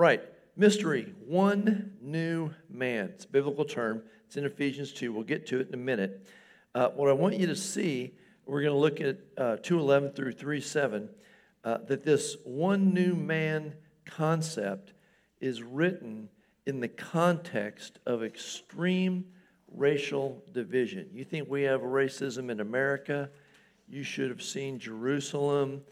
Right. Mystery. One new man. It's a biblical term. It's in Ephesians 2. We'll get to it in a minute. Uh, what I want you to see, we're going to look at uh, 211 through 37, uh, that this one new man concept is written in the context of extreme racial division. You think we have racism in America? You should have seen Jerusalem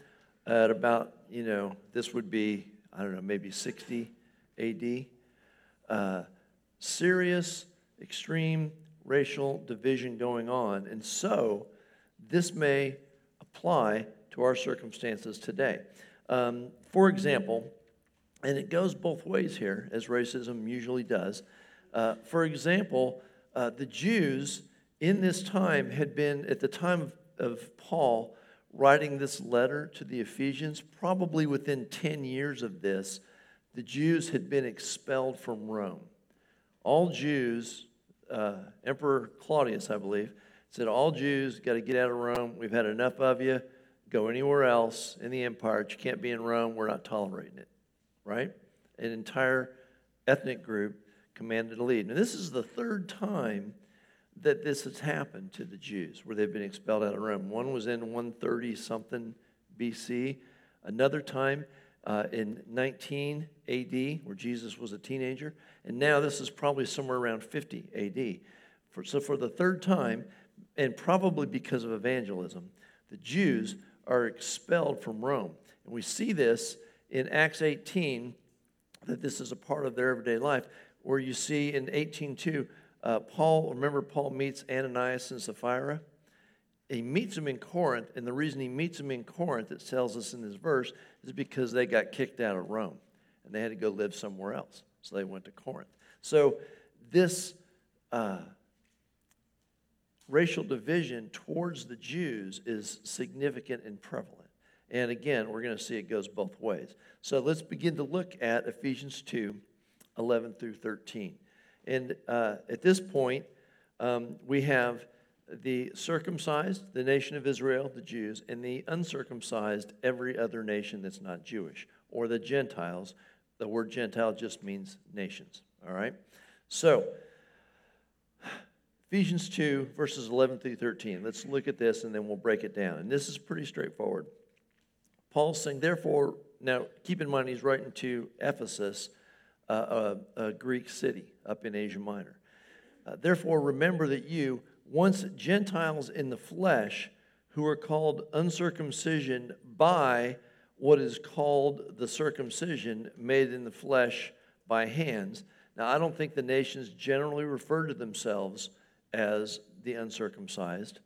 at about, you know, this would be, I don't know, maybe 60 AD. Uh, serious, extreme racial division going on. And so, this may apply to our circumstances today. Um, for example, and it goes both ways here, as racism usually does. Uh, for example, uh, the Jews in this time had been, at the time of, of Paul writing this letter to the Ephesians, probably within 10 years of this, the Jews had been expelled from Rome. All Jews, uh, Emperor Claudius, I believe, said, All Jews got to get out of Rome. We've had enough of you. Go anywhere else in the empire. But you can't be in Rome. We're not tolerating it right? An entire ethnic group commanded to lead. Now, this is the third time that this has happened to the Jews, where they've been expelled out of Rome. One was in 130 something BC, another time uh, in 19 AD, where Jesus was a teenager, and now this is probably somewhere around 50 AD. For, so, for the third time, and probably because of evangelism, the Jews are expelled from Rome. And we see this in Acts 18 that this is a part of their everyday life, where you see in 18.2, uh, Paul, remember Paul meets Ananias and Sapphira? He meets them in Corinth, and the reason he meets them in Corinth, it tells us in this verse, is because they got kicked out of Rome, and they had to go live somewhere else. So they went to Corinth. So this uh, racial division towards the Jews is significant and prevalent. And again, we're going to see it goes both ways. So let's begin to look at Ephesians 2 11 through 13. And uh, at this point, um, we have the circumcised, the nation of Israel, the Jews, and the uncircumcised, every other nation that's not Jewish, or the Gentiles. The word Gentile just means nations. All right? So, Ephesians 2, verses 11 through 13. Let's look at this and then we'll break it down. And this is pretty straightforward. Paul's saying, therefore, now keep in mind he's writing to Ephesus, uh, a, a, Greek city up in Asia Minor. Uh, therefore, remember that you, once Gentiles in the flesh, who are called uncircumcision by what is called the circumcision made in the flesh by hands. Now, I don't think the nations generally refer to themselves as the uncircumcised.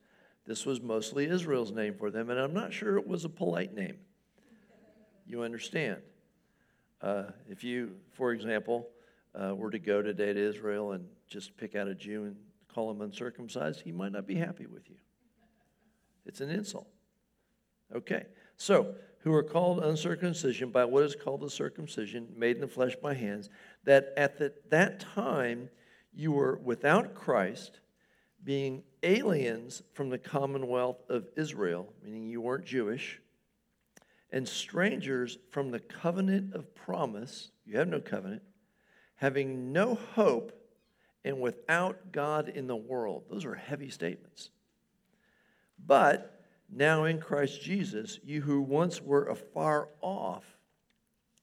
This was mostly Israel's name for them, and I'm not sure it was a polite name you understand. Uh, if you, for example, uh, were to go today to Israel and just pick out a Jew and call him uncircumcised, he might not be happy with you. It's an insult. Okay, so who are called uncircumcision by what is called the circumcision made in the flesh by hands, that at the, that time you were without Christ, being aliens from the commonwealth of Israel, meaning you weren't Jewish and strangers from the covenant of promise. You have no covenant, having no hope, and without God in the world. Those are heavy statements. But now in Christ Jesus, you who once were afar off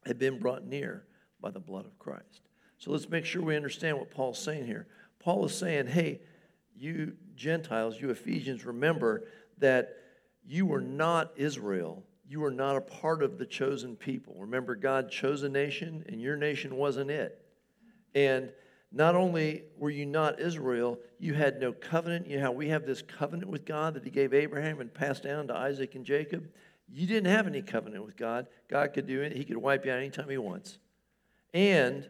have been brought near by the blood of Christ. So let's make sure we understand what Paul's saying here. Paul is saying, hey, you Gentiles, you Ephesians, remember that you were not Israel you are not a part of the chosen people. Remember, God chose a nation, and your nation wasn't it. And not only were you not Israel, you had no covenant. You know how we have this covenant with God that He gave Abraham and passed down to Isaac and Jacob? You didn't have any covenant with God. God could do it, He could wipe you out anytime He wants. And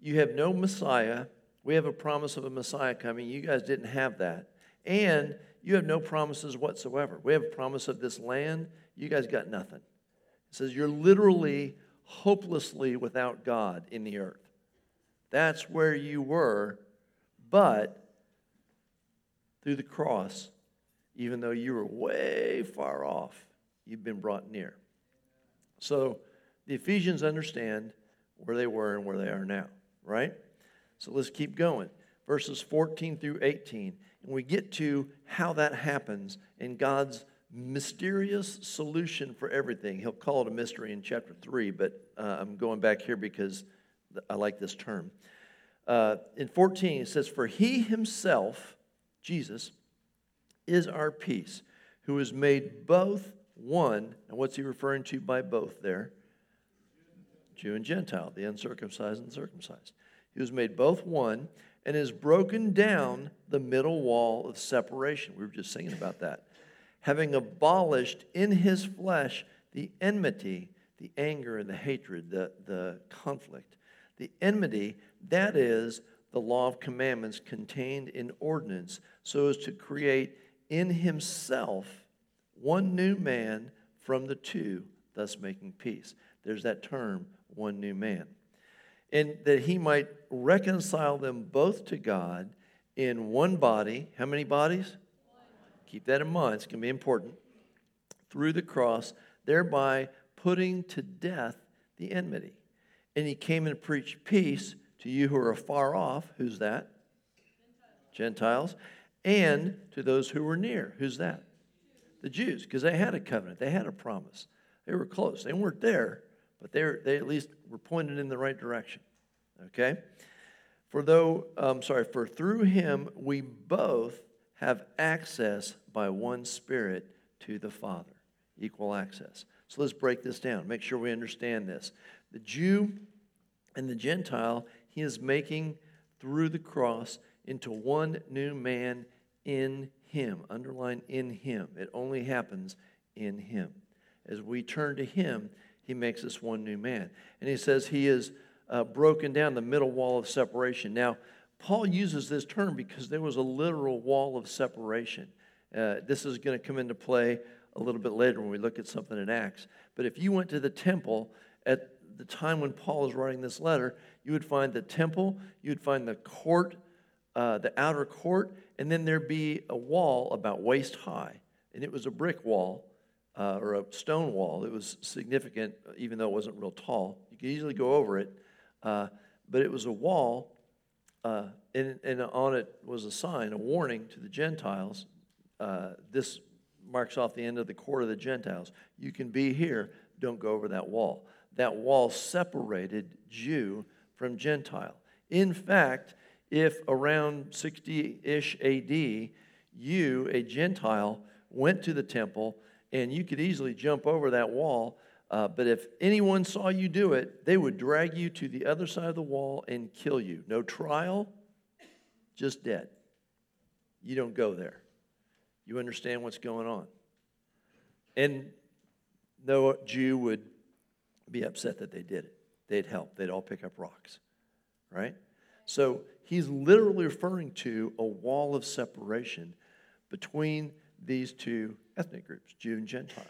you have no Messiah. We have a promise of a Messiah coming. You guys didn't have that. And you have no promises whatsoever. We have a promise of this land you guys got nothing. It says you're literally hopelessly without God in the earth. That's where you were, but through the cross, even though you were way far off, you've been brought near. So the Ephesians understand where they were and where they are now, right? So let's keep going. Verses 14 through 18. And we get to how that happens in God's mysterious solution for everything. He'll call it a mystery in chapter 3, but uh, I'm going back here because I like this term. Uh, in 14, it says, For he himself, Jesus, is our peace, who has made both one. And what's he referring to by both there? Jew and Gentile, the uncircumcised and circumcised. He was made both one and has broken down the middle wall of separation. We were just singing about that. Having abolished in his flesh the enmity, the anger, and the hatred, the, the conflict. The enmity, that is the law of commandments contained in ordinance, so as to create in himself one new man from the two, thus making peace. There's that term, one new man. And that he might reconcile them both to God in one body. How many bodies? Keep that in mind, it's going to be important. Through the cross, thereby putting to death the enmity. And he came and preached peace to you who are afar off. Who's that? Gentiles. And to those who were near. Who's that? The Jews, because they had a covenant, they had a promise. They were close. They weren't there, but they they at least were pointed in the right direction. Okay? For though, I'm um, sorry, for through him we both have access by one Spirit to the Father. Equal access. So let's break this down. Make sure we understand this. The Jew and the Gentile, he is making through the cross into one new man in him. Underline in him. It only happens in him. As we turn to him, he makes us one new man. And he says he has uh, broken down the middle wall of separation. Now, Paul uses this term because there was a literal wall of separation. Uh, this is going to come into play a little bit later when we look at something in Acts. But if you went to the temple at the time when Paul is writing this letter, you would find the temple, you would find the court, uh, the outer court, and then there'd be a wall about waist high. And it was a brick wall uh, or a stone wall. It was significant, even though it wasn't real tall. You could easily go over it. Uh, but it was a wall, uh, and, and, on it was a sign, a warning to the Gentiles. Uh, this marks off the end of the court of the Gentiles. You can be here, don't go over that wall. That wall separated Jew from Gentile. In fact, if around 60 ish AD, you, a Gentile, went to the temple and you could easily jump over that wall. Uh, but if anyone saw you do it, they would drag you to the other side of the wall and kill you. No trial, just dead. You don't go there. You understand what's going on. And no Jew would be upset that they did it. They'd help, they'd all pick up rocks, right? So he's literally referring to a wall of separation between these two ethnic groups, Jew and Gentile.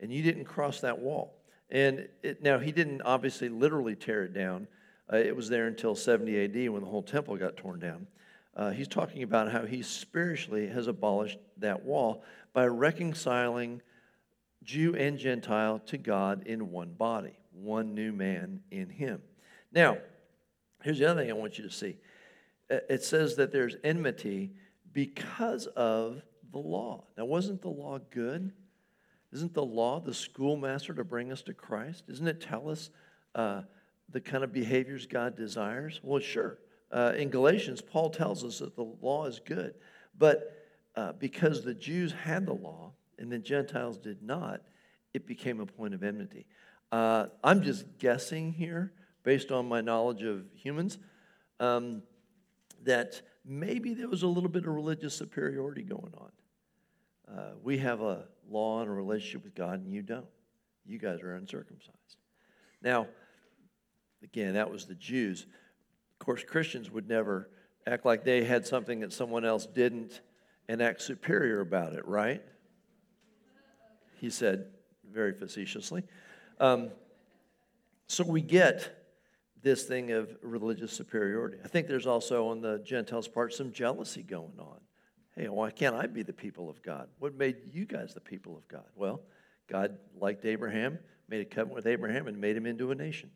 And you didn't cross that wall. And it, now, he didn't obviously literally tear it down. Uh, it was there until 70 AD when the whole temple got torn down. Uh, he's talking about how he spiritually has abolished that wall by reconciling Jew and Gentile to God in one body, one new man in him. Now, here's the other thing I want you to see uh, it says that there's enmity because of the law. Now, wasn't the law good? Isn't the law the schoolmaster to bring us to Christ? Doesn't it tell us uh, the kind of behaviors God desires? Well, sure. Uh, in Galatians, Paul tells us that the law is good. But uh, because the Jews had the law and the Gentiles did not, it became a point of enmity. Uh, I'm just guessing here, based on my knowledge of humans, um, that maybe there was a little bit of religious superiority going on. Uh, we have a law and a relationship with God, and you don't. You guys are uncircumcised. Now, again, that was the Jews. Of course, Christians would never act like they had something that someone else didn't and act superior about it, right? He said very facetiously. Um, so we get this thing of religious superiority. I think there's also on the Gentiles' part some jealousy going on. Hey, why can't I be the people of God? What made you guys the people of God? Well, God liked Abraham, made a covenant with Abraham, and made him into a nation.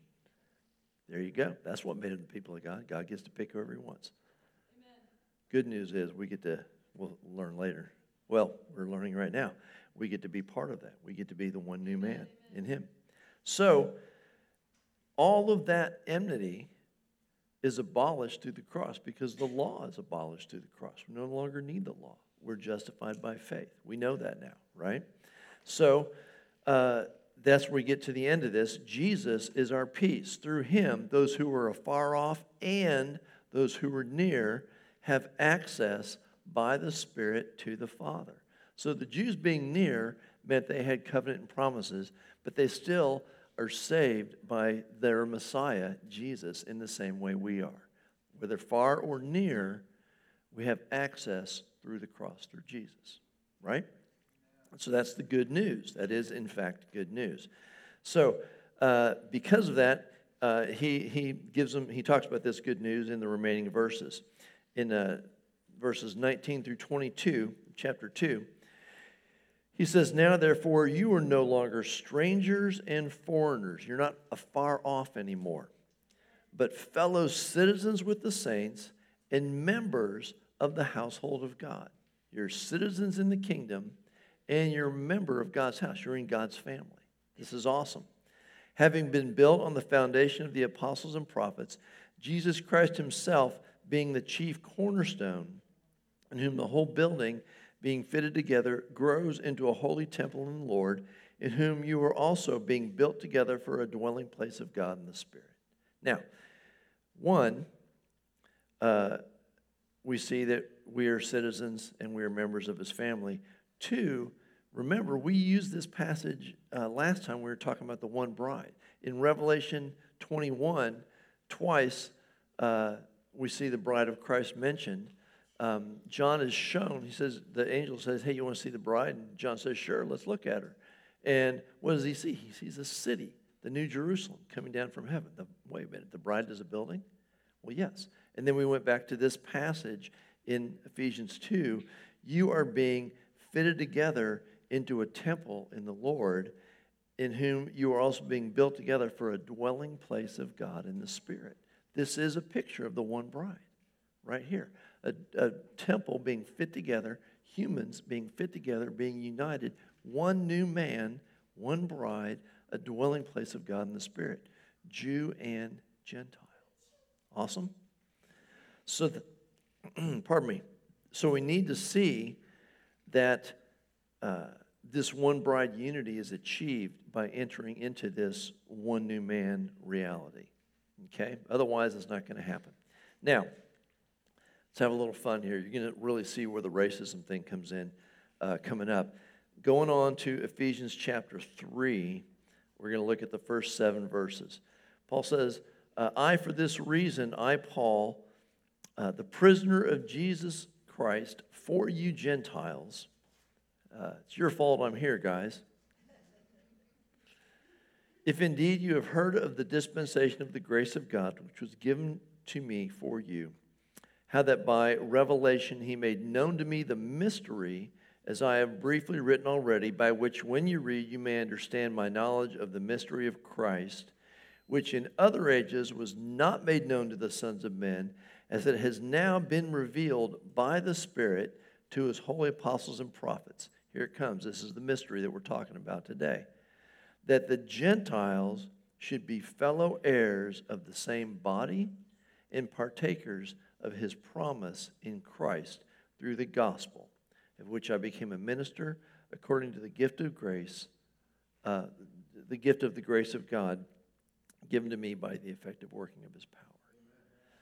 There you go. That's what made them the people of God. God gets to pick whoever he wants. Amen. Good news is we get to, we'll learn later. Well, we're learning right now. We get to be part of that. We get to be the one new man Amen. in him. So, all of that enmity is abolished through the cross because the law is abolished through the cross. We no longer need the law. We're justified by faith. We know that now, right? So, uh, that's where we get to the end of this. Jesus is our peace. Through him, those who are afar off and those who are near have access by the Spirit to the Father. So the Jews being near meant they had covenant and promises, but they still are saved by their Messiah, Jesus, in the same way we are. Whether far or near, we have access through the cross, through Jesus, right? So that's the good news. That is, in fact, good news. So, uh, because of that, uh, he, he gives them, he talks about this good news in the remaining verses. In uh, verses 19 through 22, chapter 2, he says, Now therefore, you are no longer strangers and foreigners. You're not afar off anymore, but fellow citizens with the saints and members of the household of God. You're citizens in the kingdom and you're a member of God's house. You're in God's family. This is awesome. Having been built on the foundation of the apostles and prophets, Jesus Christ himself being the chief cornerstone, in whom the whole building, being fitted together, grows into a holy temple in the Lord, in whom you are also being built together for a dwelling place of God in the Spirit. Now, one, uh, we see that we are citizens and we are members of his family. Two, Remember, we used this passage uh, last time we were talking about the one bride. In Revelation 21, twice uh, we see the bride of Christ mentioned. Um, John is shown, he says, the angel says, Hey, you want to see the bride? And John says, Sure, let's look at her. And what does he see? He sees a city, the New Jerusalem, coming down from heaven. The, wait a minute, the bride is a building? Well, yes. And then we went back to this passage in Ephesians 2. You are being fitted together into a temple in the Lord, in whom you are also being built together for a dwelling place of God in the Spirit. This is a picture of the one bride, right here. A, a temple being fit together, humans being fit together, being united, one new man, one bride, a dwelling place of God in the Spirit, Jew and Gentile. Awesome? So, the, pardon me. So we need to see that uh, this one bride unity is achieved by entering into this one new man reality. Okay? Otherwise, it's not going to happen. Now, let's have a little fun here. You're going to really see where the racism thing comes in uh, coming up. Going on to Ephesians chapter 3, we're going to look at the first seven verses. Paul says, uh, I, for this reason, I, Paul, uh, the prisoner of Jesus Christ, for you Gentiles, uh, it's your fault I'm here, guys. If indeed you have heard of the dispensation of the grace of God, which was given to me for you, how that by revelation he made known to me the mystery, as I have briefly written already, by which when you read you may understand my knowledge of the mystery of Christ, which in other ages was not made known to the sons of men, as it has now been revealed by the Spirit to his holy apostles and prophets here it comes. This is the mystery that we're talking about today. That the Gentiles should be fellow heirs of the same body and partakers of his promise in Christ through the gospel, of which I became a minister according to the gift of grace, uh, the gift of the grace of God given to me by the effective working of his power.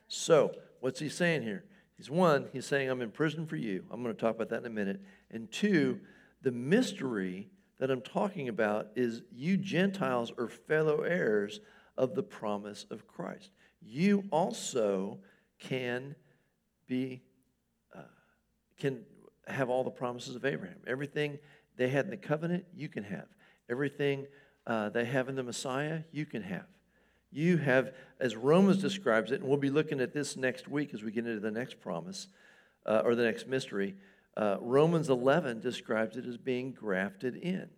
So, what's he saying here? He's one, he's saying, I'm in prison for you. I'm going to talk about that in a minute. And two, the mystery that I'm talking about is you Gentiles are fellow heirs of the promise of Christ. You also can be, uh, can have all the promises of Abraham. Everything they had in the covenant, you can have. Everything uh, they have in the Messiah, you can have. You have, as Romans describes it, and we'll be looking at this next week as we get into the next promise uh, or the next mystery. Uh, Romans 11 describes it as being grafted in.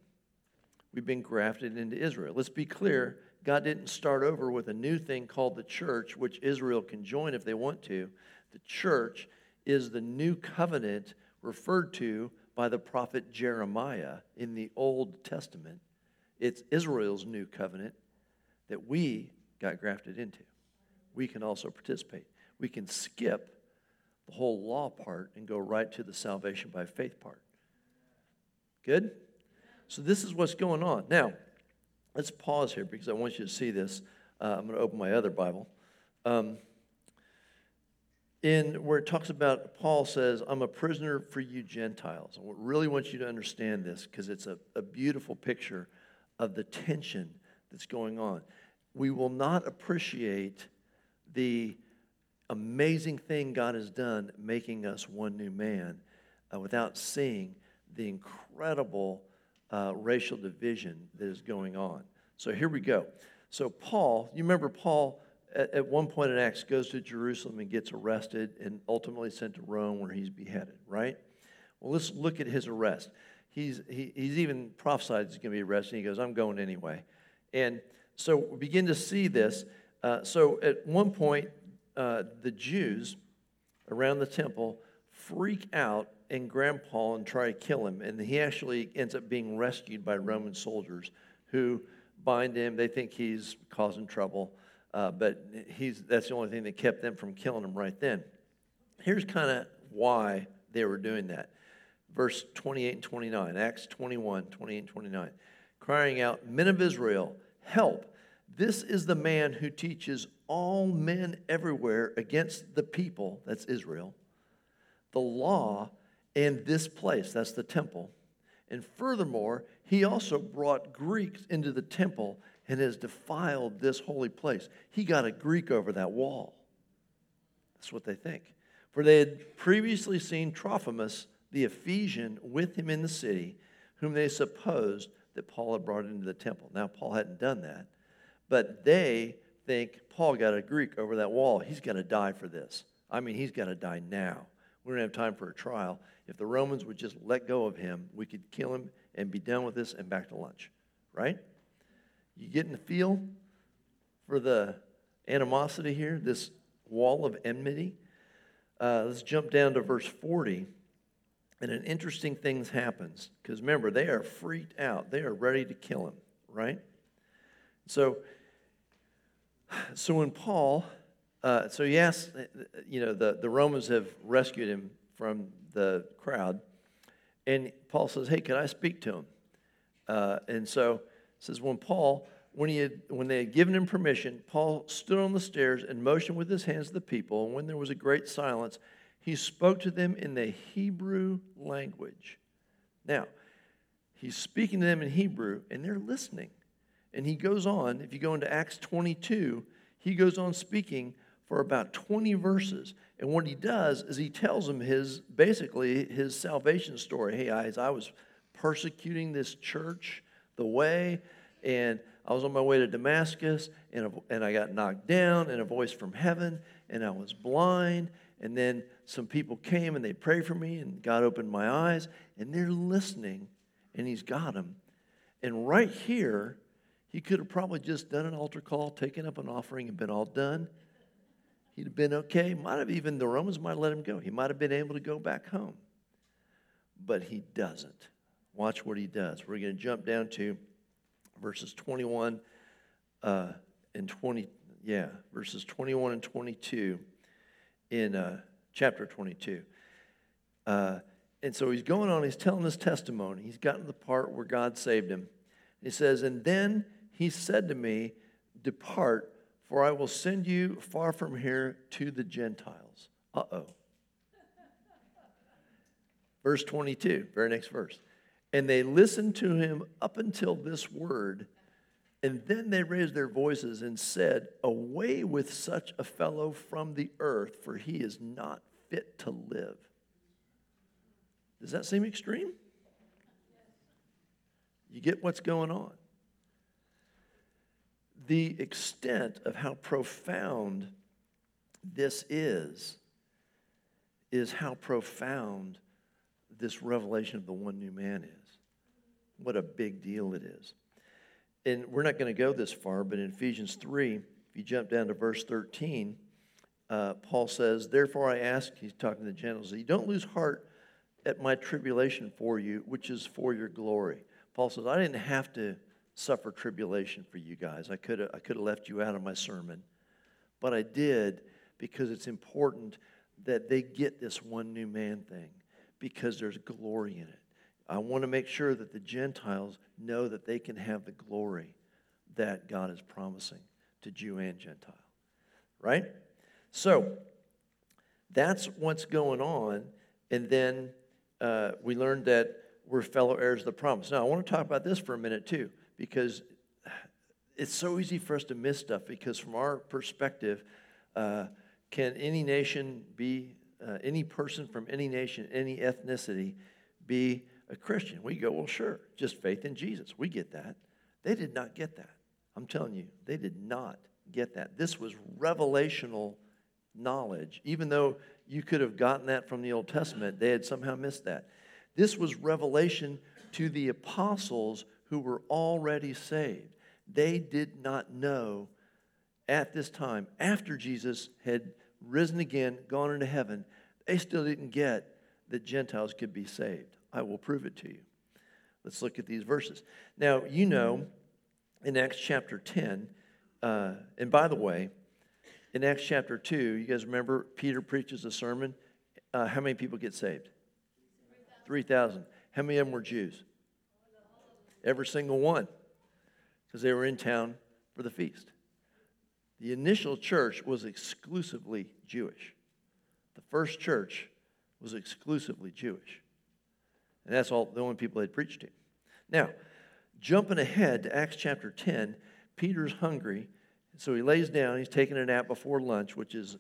We've been grafted into Israel. Let's be clear God didn't start over with a new thing called the church, which Israel can join if they want to. The church is the new covenant referred to by the prophet Jeremiah in the Old Testament. It's Israel's new covenant that we got grafted into. We can also participate. We can skip the whole law part and go right to the salvation by faith part. Good? So, this is what's going on. Now, let's pause here because I want you to see this. Uh, I'm going to open my other Bible. Um, in where it talks about, Paul says, I'm a prisoner for you Gentiles. I really want you to understand this because it's a, a beautiful picture of the tension that's going on. We will not appreciate the amazing thing God has done making us one new man uh, without seeing the incredible uh, racial division that is going on. So here we go. So, Paul, you remember Paul at, at one point in Acts goes to Jerusalem and gets arrested and ultimately sent to Rome where he's beheaded, right? Well, let's look at his arrest. He's, he, he's even prophesied he's going to be arrested. He goes, I'm going anyway. And so we begin to see this. Uh, so at one point, uh, the Jews around the temple freak out and grandpa and try to kill him. And he actually ends up being rescued by Roman soldiers who bind him. They think he's causing trouble, uh, but he's, that's the only thing that kept them from killing him right then. Here's kind of why they were doing that. Verse 28 and 29, Acts 21, 28 and 29. Crying out, Men of Israel, help. This is the man who teaches all men everywhere against the people, that's Israel, the law, and this place, that's the temple. And furthermore, he also brought Greeks into the temple and has defiled this holy place. He got a Greek over that wall. That's what they think. For they had previously seen Trophimus, the Ephesian, with him in the city, whom they supposed that Paul had brought into the temple. Now, Paul hadn't done that, but they think Paul got a Greek over that wall. He's got to die for this. I mean, he's got to die now. We don't have time for a trial. If the Romans would just let go of him, we could kill him and be done with this and back to lunch, right? You getting the feel for the animosity here, this wall of enmity? Uh, let's jump down to verse 40. And an interesting thing happens because remember, they are freaked out. They are ready to kill him, right? So, so when Paul, uh, so yes, you know, the, the Romans have rescued him from the crowd. And Paul says, Hey, can I speak to him? Uh, and so says, When Paul, when, he had, when they had given him permission, Paul stood on the stairs and motioned with his hands to the people. And when there was a great silence, he spoke to them in the Hebrew language. Now, he's speaking to them in Hebrew, and they're listening. And he goes on, if you go into Acts 22, he goes on speaking for about 20 verses. And what he does is he tells them his basically his salvation story. Hey, guys, I was persecuting this church the way, and I was on my way to Damascus, and, a, and I got knocked down, and a voice from heaven, and I was blind. And then some people came and they prayed for me, and God opened my eyes, and they're listening, and He's got them. And right here, he could have probably just done an altar call, taken up an offering, and been all done. He'd have been okay. Might have even, the Romans might have let him go. He might have been able to go back home. But he doesn't. Watch what he does. We're going to jump down to verses 21 uh, and 20. Yeah, verses 21 and 22 in uh, chapter 22. Uh, and so he's going on, he's telling his testimony. He's gotten to the part where God saved him. He says, And then he said to me, Depart, for I will send you far from here to the Gentiles. Uh oh. verse 22, very next verse. And they listened to him up until this word, and then they raised their voices and said, Away with such a fellow from the earth, for he is not fit to live. Does that seem extreme? You get what's going on the extent of how profound this is, is how profound this revelation of the one new man is. What a big deal it is. and we're not going to go this far, but in Ephesians 3, if you jump down to verse 13, uh, Paul says, Therefore I ask, he's talking to the Gentiles, you don't lose heart at my tribulation for you, which is for your glory. Paul says, I didn't have to suffer tribulation for you guys. I could have I could have left you out of my sermon, but I did because it's important that they get this one new man thing because there's glory in it. I want to make sure that the Gentiles know that they can have the glory that God is promising to Jew and Gentile. Right? So, that's what's going on. And then uh, we learned that we're fellow heirs of the promise. Now, I want to talk about this for a minute, too, because it's so easy for us to miss stuff because, from our perspective, uh, can any nation be, uh, any person from any nation, any ethnicity, be a Christian? We go, well, sure, just faith in Jesus. We get that. They did not get that. I'm telling you, they did not get that. This was revelational knowledge. Even though you could have gotten that from the Old Testament, they had somehow missed that. This was revelation to the apostles who were already saved. They did not know at this time, after Jesus had risen again, gone into heaven, they still didn't get that Gentiles could be saved. I will prove it to you. Let's look at these verses. Now, you know, in Acts chapter 10, uh, and by the way, in Acts chapter 2, you guys remember Peter preaches a sermon. Uh, how many people get saved? 3,000. How many of them were Jews? Every single one, because they were in town for the feast. The initial church was exclusively Jewish. The first church was exclusively Jewish. And that's all the only people they'd preached to. Now, jumping ahead to Acts chapter 10, Peter's hungry, so he lays down, he's taking a nap before lunch, which is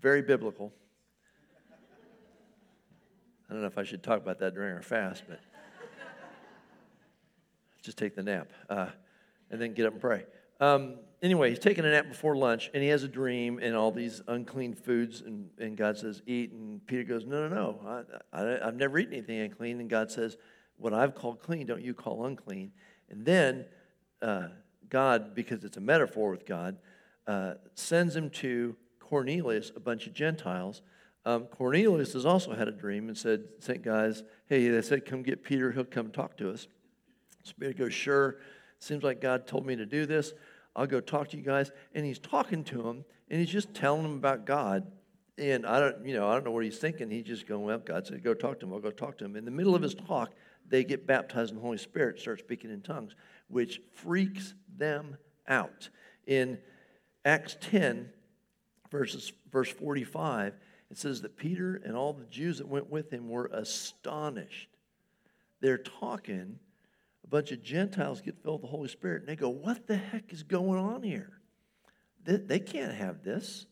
very biblical. I don't know if I should talk about that during our fast, but just take the nap uh, and then get up and pray. Um, anyway, he's taking a nap before lunch, and he has a dream and all these unclean foods, and, and God says, Eat. And Peter goes, No, no, no. I, I, I've never eaten anything unclean. And God says, What I've called clean, don't you call unclean. And then uh, God, because it's a metaphor with God, uh, sends him to Cornelius, a bunch of Gentiles. Um, Cornelius has also had a dream and said, sent guys, hey, they said, come get Peter, he'll come talk to us. Peter goes, sure, seems like God told me to do this. I'll go talk to you guys. And he's talking to them, and he's just telling them about God. And I don't, you know, I don't know what he's thinking. He's just going, well, God said, go talk to him. I'll go talk to him. In the middle of his talk, they get baptized in the Holy Spirit, start speaking in tongues, which freaks them out. In Acts 10, verses, verse 45, it says that Peter and all the Jews that went with him were astonished. They're talking bunch of Gentiles get filled with the Holy Spirit, and they go, What the heck is going on here? They, they can't have this.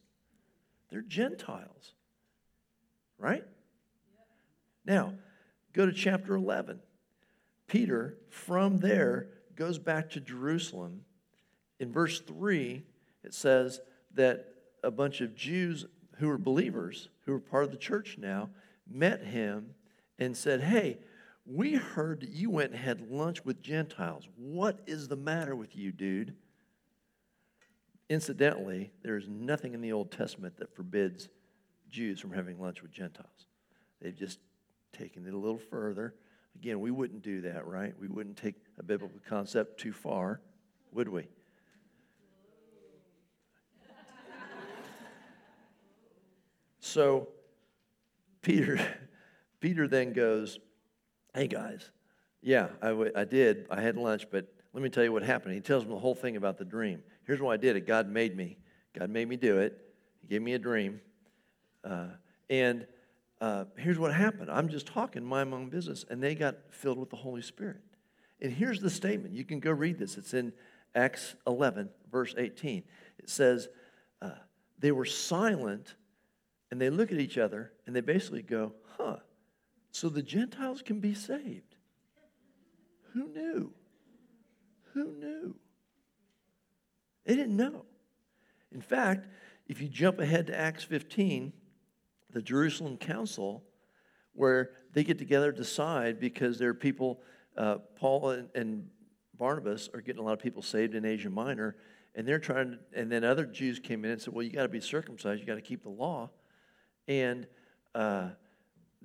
They're Gentiles. Right? Now, go to chapter 11. Peter, from there, goes back to Jerusalem. In verse 3, it says that a bunch of Jews who were believers, who were part of the church now, met him and said, Hey, we heard that you went and had lunch with Gentiles. What is the matter with you, dude? Incidentally, there is nothing in the Old Testament that forbids Jews from having lunch with Gentiles. They've just taken it a little further. Again, we wouldn't do that, right? We wouldn't take a biblical concept too far, would we? so, Peter, Peter then goes, Hey guys, yeah, I, w- I did. I had lunch, but let me tell you what happened. He tells them the whole thing about the dream. Here's why I did it God made me. God made me do it. He gave me a dream. Uh, and uh, here's what happened I'm just talking my own business, and they got filled with the Holy Spirit. And here's the statement. You can go read this. It's in Acts 11, verse 18. It says, uh, They were silent, and they look at each other, and they basically go, Huh, so the Gentiles can be saved. Who knew? Who knew? They didn't know. In fact, if you jump ahead to Acts 15, the Jerusalem Council, where they get together, to decide because there are people, uh, Paul and, and Barnabas are getting a lot of people saved in Asia Minor, and they're trying to, and then other Jews came in and said, Well, you got to be circumcised, you got to keep the law. And uh,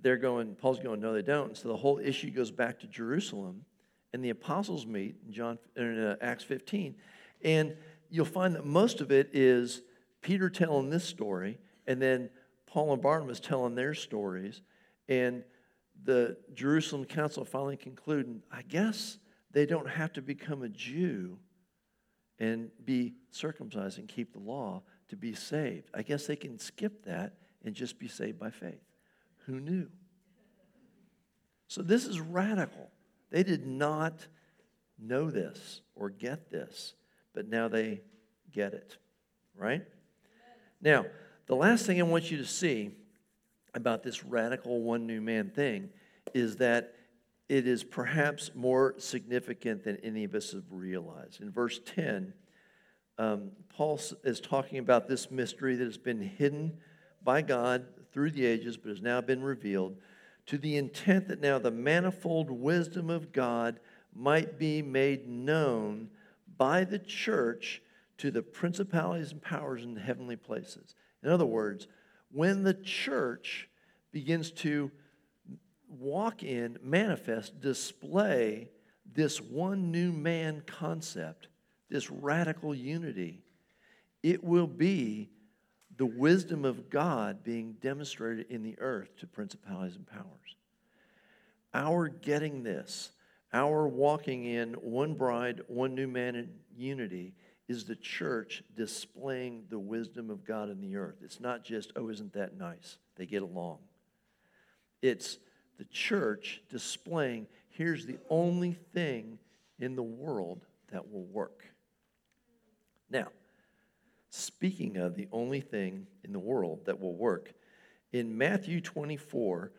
they're going, Paul's going, No, they don't. So the whole issue goes back to Jerusalem, and the apostles meet in, John, in uh, Acts 15. And you'll find that most of it is Peter telling this story, and then Paul and Barnabas telling their stories. And the Jerusalem council finally concluding, I guess they don't have to become a Jew and be circumcised and keep the law to be saved. I guess they can skip that and just be saved by faith. Who knew? So this is radical. They did not know this or get this, but now they get it, right? Now, the last thing I want you to see about this radical one new man thing is that it is perhaps more significant than any of us have realized. In verse 10, um, Paul is talking about this mystery that has been hidden by God through the ages, but has now been revealed to the intent that now the manifold wisdom of God might be made known by the church to the principalities and powers in the heavenly places. In other words, when the church begins to walk in, manifest, display this one new man concept, this radical unity, it will be the wisdom of God being demonstrated in the earth to principalities and powers. Our getting this, our walking in one bride, one new man in unity, is the church displaying the wisdom of God in the earth. It's not just, oh, isn't that nice? They get along. It's the church displaying here's the only thing in the world that will work. Now, speaking of the only thing in the world that will work, in Matthew 24,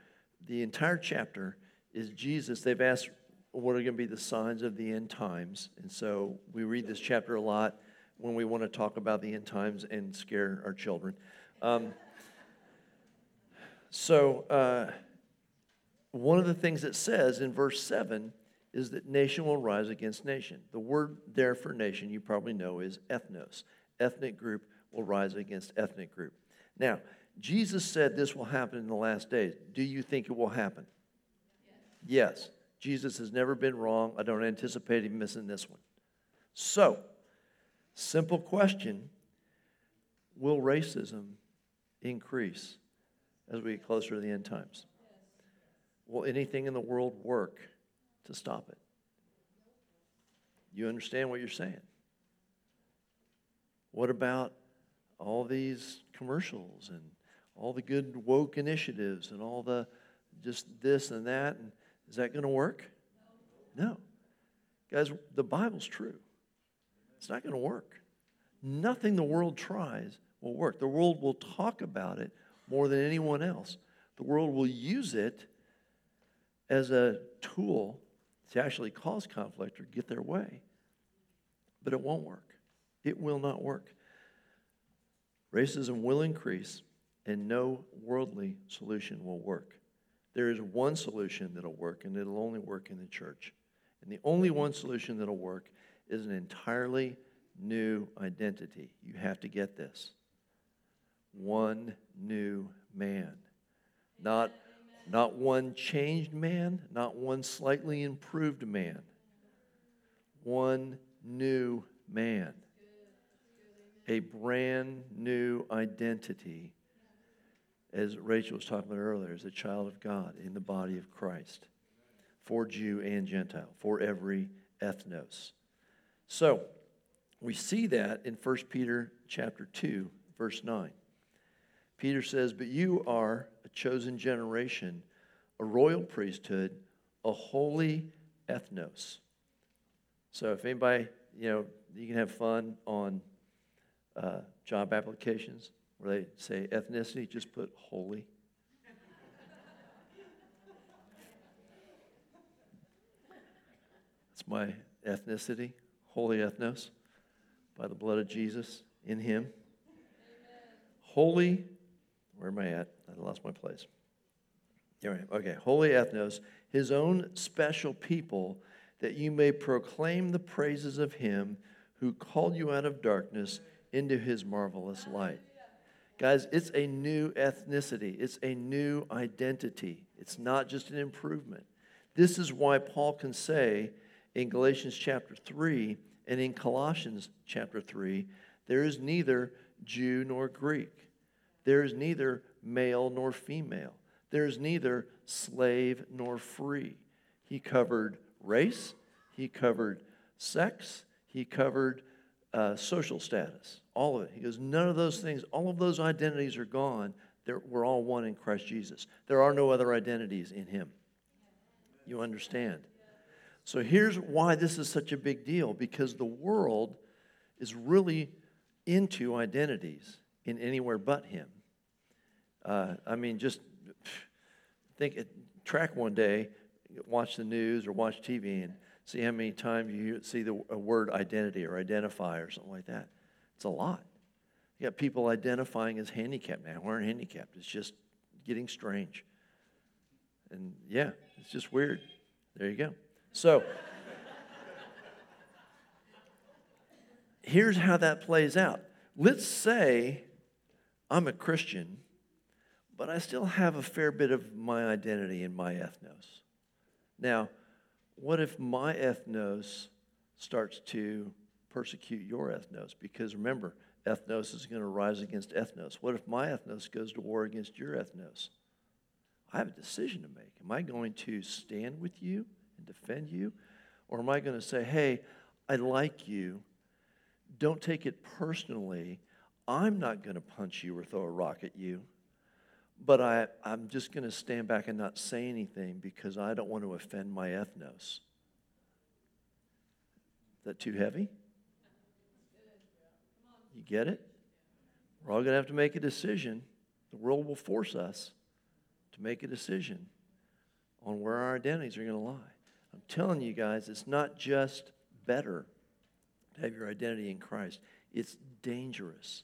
the entire chapter is Jesus. They've asked what are going to be the signs of the end times. And so we read this chapter a lot when we want to talk about the end times and scare our children. Um, so, uh, one of the things it says in verse 7 is that nation will rise against nation. The word there for nation, you probably know, is ethnos. Ethnic group will rise against ethnic group. Now, Jesus said this will happen in the last days. Do you think it will happen? Yes. yes. Jesus has never been wrong. I don't anticipate him missing this one. So, simple question Will racism increase as we get closer to the end times? Will anything in the world work to stop it? You understand what you're saying? What about all these commercials and all the good woke initiatives and all the just this and that? And is that going to work? No. Guys, the Bible's true. It's not going to work. Nothing the world tries will work. The world will talk about it more than anyone else. The world will use it as a tool to actually cause conflict or get their way. But it won't work. It will not work. Racism will increase, and no worldly solution will work. There is one solution that'll work, and it'll only work in the church. And the only one solution that'll work is an entirely new identity. You have to get this. One new man. Not not one changed man, not one slightly improved man. One new man. A brand new identity, as Rachel was talking about earlier, as a child of God in the body of Christ, for Jew and Gentile, for every ethnos. So, we see that in 1 Peter chapter 2, verse 9. Peter says, But you are a chosen generation, a royal priesthood, a holy ethnos. So if anybody, you know, you can have fun on uh, job applications where they say ethnicity, just put holy. It's my ethnicity, holy ethnos, by the blood of Jesus in him. Holy where am I at? I lost my place. Right, okay. Holy ethnos, his own special people, that you may proclaim the praises of him who called you out of darkness into his marvelous light. Guys, it's a new ethnicity, it's a new identity. It's not just an improvement. This is why Paul can say in Galatians chapter 3 and in Colossians chapter 3 there is neither Jew nor Greek, there is neither male nor female, there is neither slave nor free. He covered race, he covered sex, he covered uh, social status, all of it. He goes, none of those things, all of those identities are gone. They're, we're all one in Christ Jesus. There are no other identities in Him. You understand? So here's why this is such a big deal because the world is really into identities in anywhere but Him. Uh, I mean, just think, track one day, watch the news or watch TV, and see how many times you see the word identity or identify or something like that. It's a lot. You got people identifying as handicapped now we aren't handicapped. It's just getting strange. And yeah, it's just weird. There you go. So, here's how that plays out. Let's say I'm a Christian, but I still have a fair bit of my identity in my ethnos. Now, what if my ethnos starts to persecute your ethnos? Because remember, ethnos is going to rise against ethnos. What if my ethnos goes to war against your ethnos? I have a decision to make. Am I going to stand with you and defend you? Or am I going to say, hey, I like you. Don't take it personally. I'm not going to punch you or throw a rock at you. But I, I'm just going to stand back and not say anything because I don't want to offend my ethnos. Is that too heavy? You get it? We're all going to have to make a decision. The world will force us to make a decision on where our identities are going to lie. I'm telling you guys, it's not just better to have your identity in Christ, it's dangerous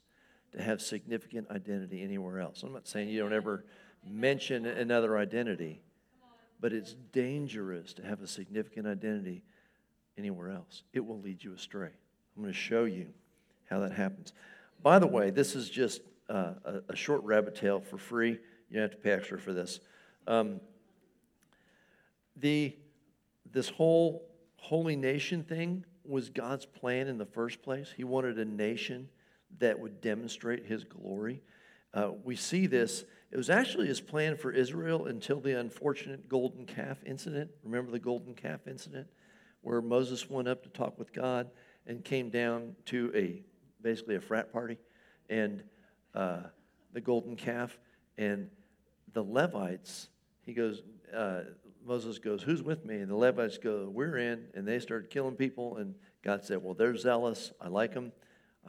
to have significant identity anywhere else. I'm not saying you don't ever mention another identity, but it's dangerous to have a significant identity anywhere else. It will lead you astray. I'm going to show you how that happens. By the way, this is just uh, a, a, short rabbit tail for free. You don't have to pay extra for this. Um, the, this whole holy nation thing was God's plan in the first place. He wanted a nation that would demonstrate his glory. Uh, we see this. It was actually his plan for Israel until the unfortunate golden calf incident. Remember the golden calf incident? Where Moses went up to talk with God and came down to a basically a frat party and uh, the golden calf and the Levites. He goes, uh, Moses goes, Who's with me? And the Levites go, We're in. And they started killing people. And God said, Well, they're zealous. I like them.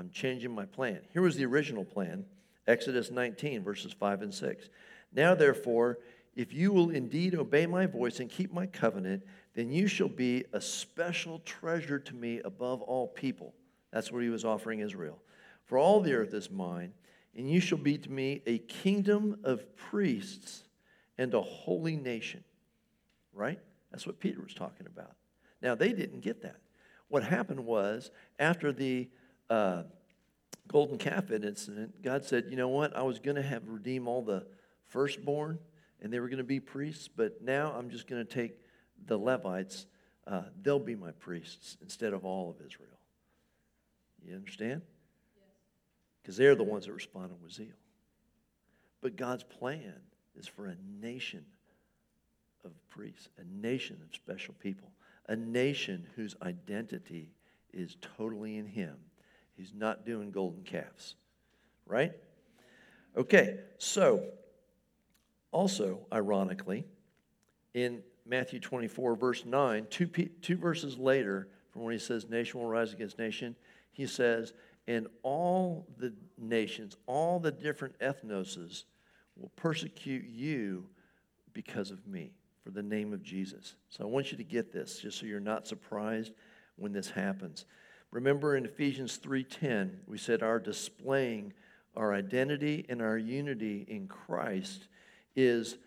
I'm changing my plan. Here was the original plan Exodus 19, verses 5 and 6. Now, therefore, if you will indeed obey my voice and keep my covenant, then you shall be a special treasure to me above all people. That's what he was offering Israel. For all the earth is mine, and you shall be to me a kingdom of priests and a holy nation. Right? That's what Peter was talking about. Now, they didn't get that. What happened was, after the uh, golden calf incident, God said, you know what? I was going to have redeem all the firstborn, and they were going to be priests, but now I'm just going to take the Levites. Uh, they'll be my priests instead of all of Israel. You understand? Because they're the ones that responded with zeal. But God's plan is for a nation of priests, a nation of special people, a nation whose identity is totally in Him He's not doing golden calves, right? Okay, so also, ironically, in Matthew 24, verse 9, two, two verses later, from when he says, Nation will rise against nation, he says, And all the nations, all the different ethnoses will persecute you because of me, for the name of Jesus. So I want you to get this, just so you're not surprised when this happens. Remember in Ephesians 3:10, we said our displaying our identity and our unity in Christ is,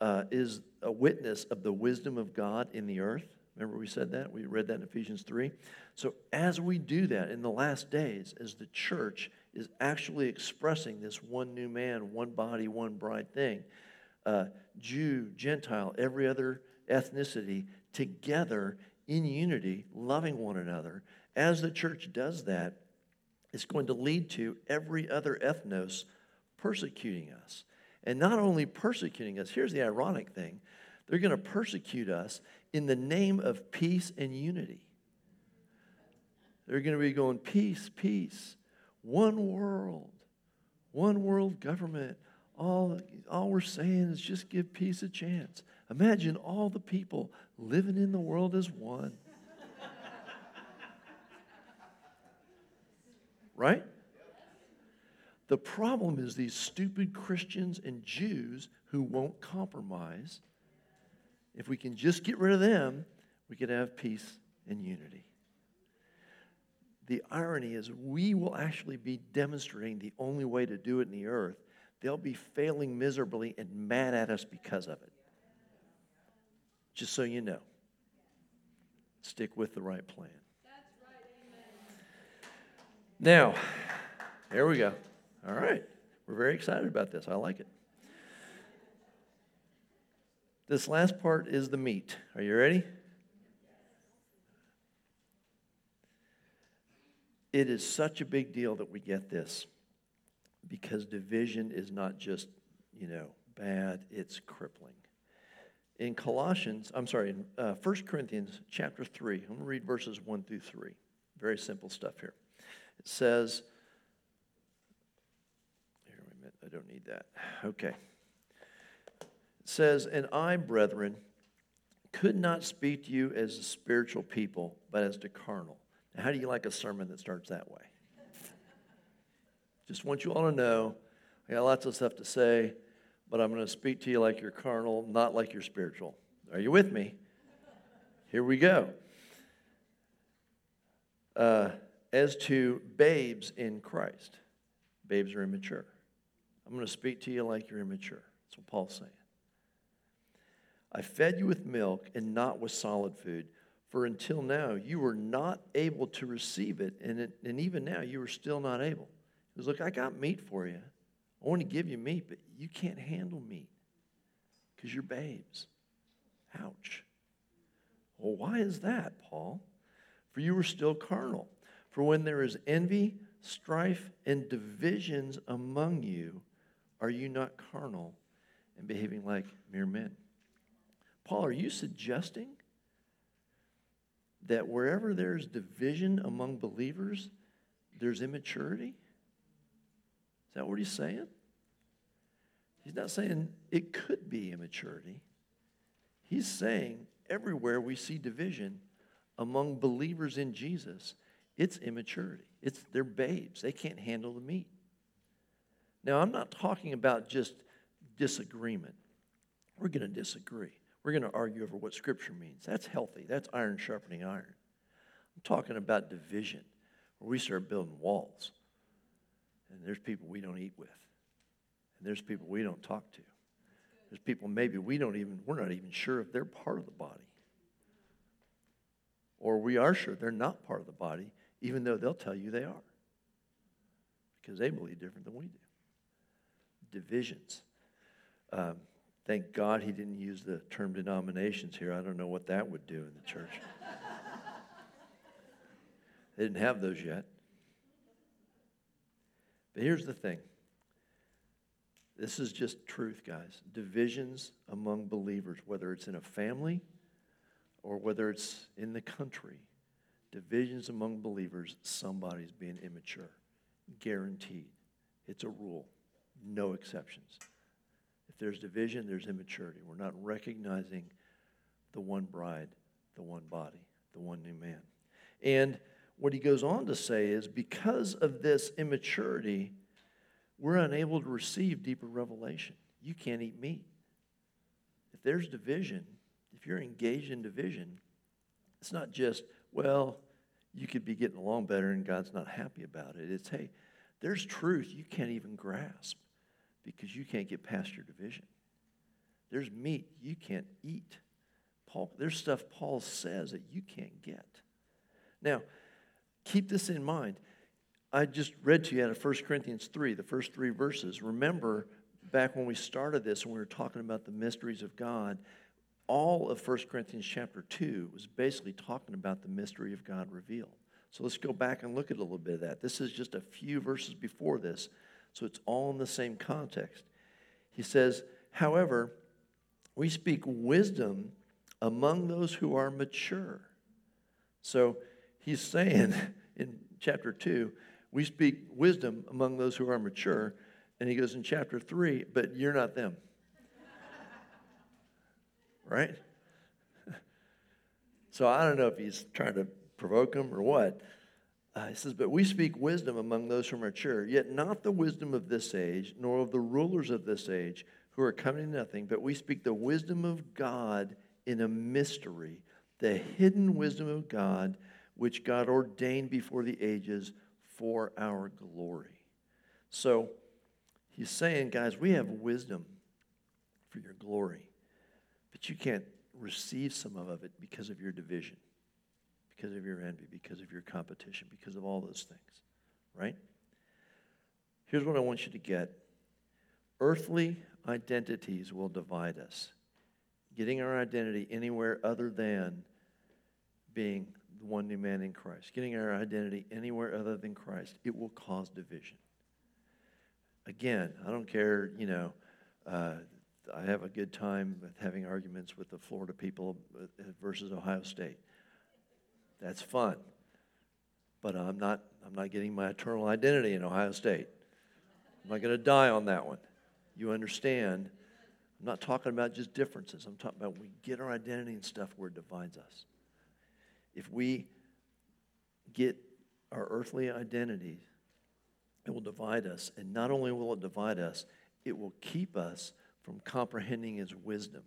uh, is a witness of the wisdom of God in the earth. Remember, we said that? We read that in Ephesians 3. So, as we do that in the last days, as the church is actually expressing this one new man, one body, one bride thing, uh, Jew, Gentile, every other ethnicity together in unity, loving one another, as the church does that, it's going to lead to every other ethnos persecuting us. And not only persecuting us, here's the ironic thing they're going to persecute us in the name of peace and unity. They're going to be going, peace, peace, one world, one world government. All, all we're saying is just give peace a chance. Imagine all the people living in the world as one. Right? The problem is these stupid Christians and Jews who won't compromise. If we can just get rid of them, we could have peace and unity. The irony is, we will actually be demonstrating the only way to do it in the earth. They'll be failing miserably and mad at us because of it. Just so you know, stick with the right plan. Now, here we go. All right. We're very excited about this. I like it. This last part is the meat. Are you ready? It is such a big deal that we get this because division is not just, you know, bad, it's crippling. In Colossians, I'm sorry, in uh, 1 Corinthians chapter 3, I'm going to read verses 1 through 3. Very simple stuff here. It says, here, wait a minute, I don't need that. Okay. It says, And I, brethren, could not speak to you as a spiritual people, but as to carnal. Now, how do you like a sermon that starts that way? Just want you all to know, I got lots of stuff to say, but I'm going to speak to you like you're carnal, not like you're spiritual. Are you with me? Here we go. Uh, as to babes in Christ, babes are immature. I'm going to speak to you like you're immature. That's what Paul's saying. I fed you with milk and not with solid food, for until now you were not able to receive it, and, it, and even now you are still not able. He goes, Look, I got meat for you. I want to give you meat, but you can't handle meat because you're babes. Ouch. Well, why is that, Paul? For you were still carnal. For when there is envy, strife, and divisions among you, are you not carnal and behaving like mere men? Paul, are you suggesting that wherever there's division among believers, there's immaturity? Is that what he's saying? He's not saying it could be immaturity. He's saying everywhere we see division among believers in Jesus, it's immaturity. It's they're babes. They can't handle the meat. Now, I'm not talking about just disagreement. We're going to disagree. We're going to argue over what Scripture means. That's healthy. That's iron sharpening iron. I'm talking about division, where we start building walls. And there's people we don't eat with. And there's people we don't talk to. There's people maybe we don't even, we're not even sure if they're part of the body. Or we are sure they're not part of the body, even though they'll tell you they are because they believe different than we do. Divisions. Um, thank God he didn't use the term denominations here. I don't know what that would do in the church. they didn't have those yet. But here's the thing this is just truth, guys. Divisions among believers, whether it's in a family or whether it's in the country, divisions among believers, somebody's being immature. Guaranteed. It's a rule, no exceptions. If there's division, there's immaturity. We're not recognizing the one bride, the one body, the one new man. And what he goes on to say is because of this immaturity, we're unable to receive deeper revelation. You can't eat meat. If there's division, if you're engaged in division, it's not just, well, you could be getting along better and God's not happy about it. It's, hey, there's truth you can't even grasp because you can't get past your division. There's meat you can't eat Paul, there's stuff Paul says that you can't get. Now, keep this in mind. I just read to you out of 1 Corinthians 3, the first three verses. Remember, back when we started this and we were talking about the mysteries of God, all of 1 Corinthians chapter 2 was basically talking about the mystery of God revealed. So let's go back and look at a little bit of that. This is just a few verses before this, so it's all in the same context. He says, However, we speak wisdom among those who are mature. So he's saying in chapter 2, we speak wisdom among those who are mature. And he goes in chapter 3, but you're not them. Right? So I don't know if he's trying to provoke them or what. Uh, he says, But we speak wisdom among those who are mature, yet not the wisdom of this age, nor of the rulers of this age who are coming to nothing, but we speak the wisdom of God in a mystery, the hidden wisdom of God, which God ordained before the ages for our glory. So he's saying, guys, we have wisdom for your glory, but you can't receive some of it because of your division, because of your envy, because of your competition, because of all those things, right? Here's what I want you to get earthly identities will divide us. Getting our identity anywhere other than being the one new man in Christ, getting our identity anywhere other than Christ, it will cause division. Again, I don't care, you know, uh, I have a good time with having arguments with the Florida people uh, versus Ohio State. That's fun. But I'm not, I'm not getting my eternal identity in Ohio State. I'm not going to die on that one. You understand? I'm not talking about just differences. I'm talking about we get our identity and stuff where it divides us. If we get our earthly identity, it will divide us. And not only will it divide us, it will keep us from comprehending his wisdom.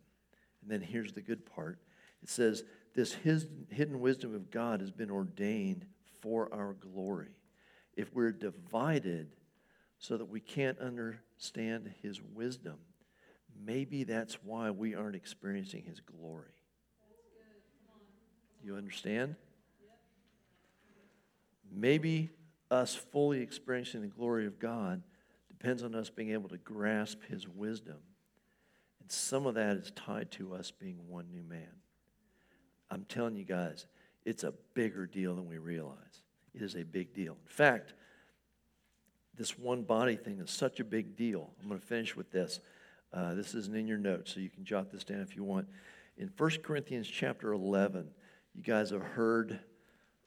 And then here's the good part it says, This hidden wisdom of God has been ordained for our glory. If we're divided so that we can't understand his wisdom, maybe that's why we aren't experiencing his glory. You understand? Maybe us fully experiencing the glory of God depends on us being able to grasp his wisdom. Some of that is tied to us being one new man. I'm telling you guys, it's a bigger deal than we realize. It is a big deal. In fact, this one body thing is such a big deal. I'm going to finish with this. Uh, this isn't in your notes, so you can jot this down if you want. In 1 Corinthians chapter 11, you guys have heard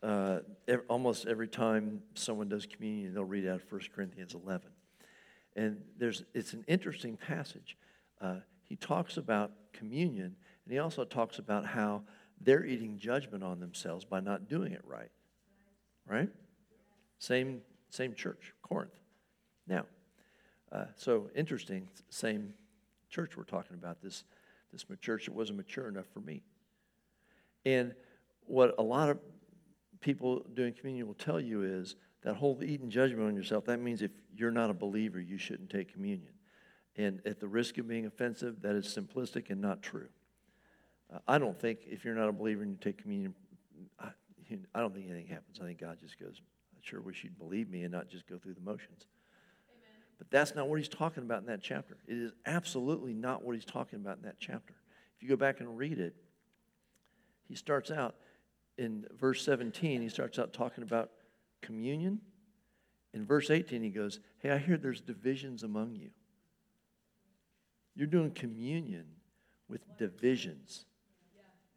uh, almost every time someone does communion, they'll read out 1 Corinthians 11. And there's, it's an interesting passage. Uh, he talks about communion, and he also talks about how they're eating judgment on themselves by not doing it right. Right? Same, same church, Corinth. Now, uh, so interesting, same church we're talking about, this, this church that wasn't mature enough for me. And what a lot of people doing communion will tell you is that whole eating judgment on yourself, that means if you're not a believer, you shouldn't take communion. And at the risk of being offensive, that is simplistic and not true. Uh, I don't think if you're not a believer and you take communion, I, I don't think anything happens. I think God just goes, I sure wish you'd believe me and not just go through the motions. Amen. But that's not what he's talking about in that chapter. It is absolutely not what he's talking about in that chapter. If you go back and read it, he starts out in verse 17, he starts out talking about communion. In verse 18, he goes, Hey, I hear there's divisions among you. You're doing communion with divisions.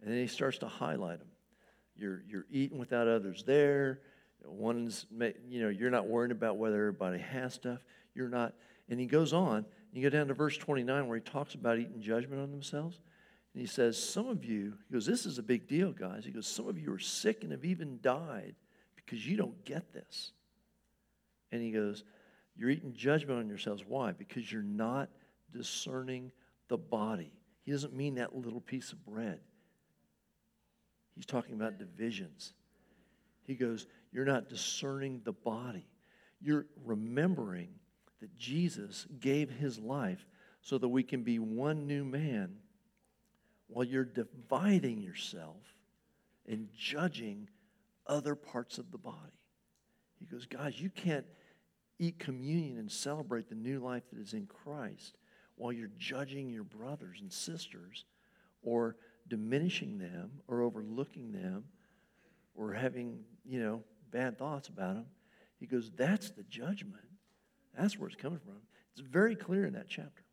And then he starts to highlight them. You're, you're eating without others there. One's, you know, you're not worrying about whether everybody has stuff. You're not. And he goes on. You go down to verse 29 where he talks about eating judgment on themselves. And he says, Some of you, he goes, This is a big deal, guys. He goes, Some of you are sick and have even died because you don't get this. And he goes, You're eating judgment on yourselves. Why? Because you're not discerning the body. He doesn't mean that little piece of bread. He's talking about divisions. He goes, You're not discerning the body. You're remembering that Jesus gave his life so that we can be one new man while you're dividing yourself and judging other parts of the body. He goes, Guys, you can't eat communion and celebrate the new life that is in Christ while you're judging your brothers and sisters or diminishing them or overlooking them or having, you know, bad thoughts about them. He goes, That's the judgment. That's where it's coming from. It's very clear in that chapter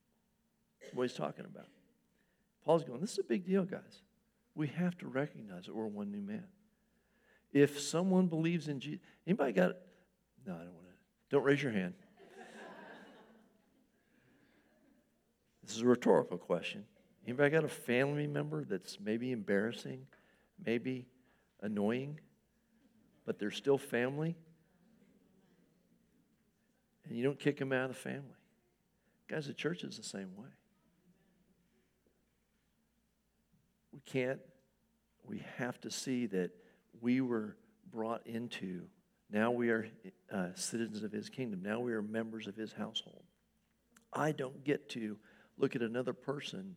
what he's talking about. Paul's going, This is a big deal, guys. We have to recognize that we're one new man. If someone believes in Jesus, anybody got, no, I don't want to, don't raise your hand. This is a rhetorical question. Anybody got a family member that's maybe embarrassing, maybe annoying, but they're still family? And you don't kick them out of the family. Guys, the church is the same way. We can't, we have to see that we were brought into, now we are uh, citizens of his kingdom. Now we are members of his household. I don't get to look at another person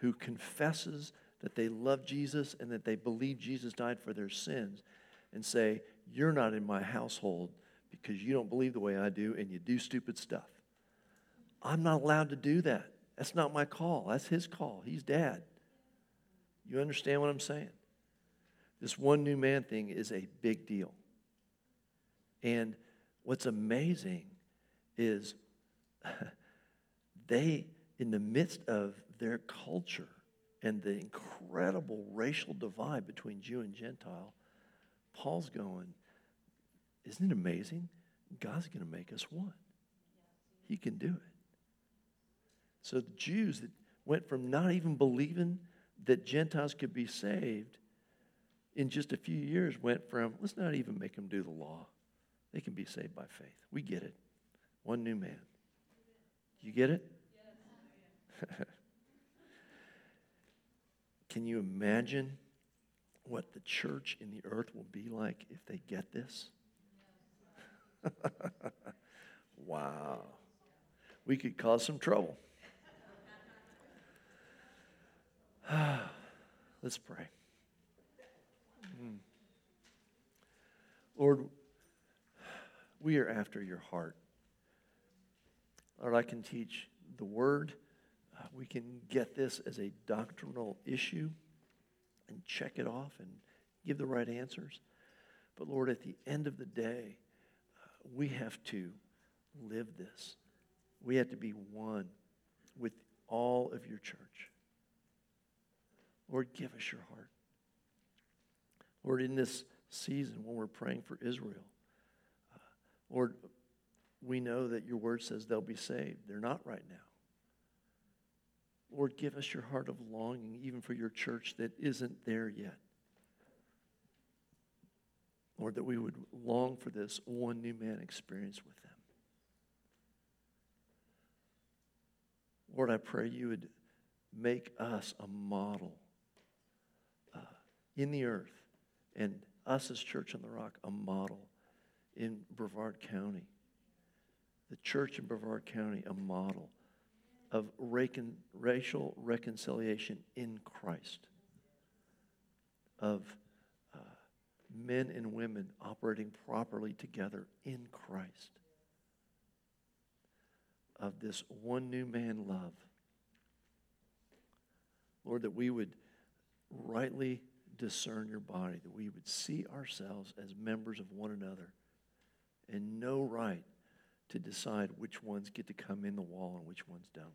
who confesses that they love Jesus and that they believe Jesus died for their sins and say, You're not in my household because you don't believe the way I do and you do stupid stuff. I'm not allowed to do that. That's not my call. That's his call. He's dad. You understand what I'm saying? This one new man thing is a big deal. And what's amazing is they, in the midst of their culture and the incredible racial divide between Jew and Gentile, Paul's going, Isn't it amazing? God's going to make us one. He can do it. So the Jews that went from not even believing that Gentiles could be saved in just a few years went from, let's not even make them do the law. They can be saved by faith. We get it. One new man. You get it? Can you imagine what the church in the earth will be like if they get this? wow. We could cause some trouble. Let's pray. Mm. Lord, we are after your heart. Lord, I can teach the word. Uh, we can get this as a doctrinal issue and check it off and give the right answers. But Lord, at the end of the day, uh, we have to live this. We have to be one with all of your church. Lord, give us your heart. Lord, in this season when we're praying for Israel, uh, Lord, we know that your word says they'll be saved. They're not right now. Lord, give us your heart of longing, even for your church that isn't there yet. Lord, that we would long for this one new man experience with them. Lord, I pray you would make us a model uh, in the earth and us as Church on the Rock a model in Brevard County. The church in Brevard County a model of racial reconciliation in Christ, of uh, men and women operating properly together in Christ, of this one new man love. Lord, that we would rightly discern your body, that we would see ourselves as members of one another and no right to decide which ones get to come in the wall and which ones don't.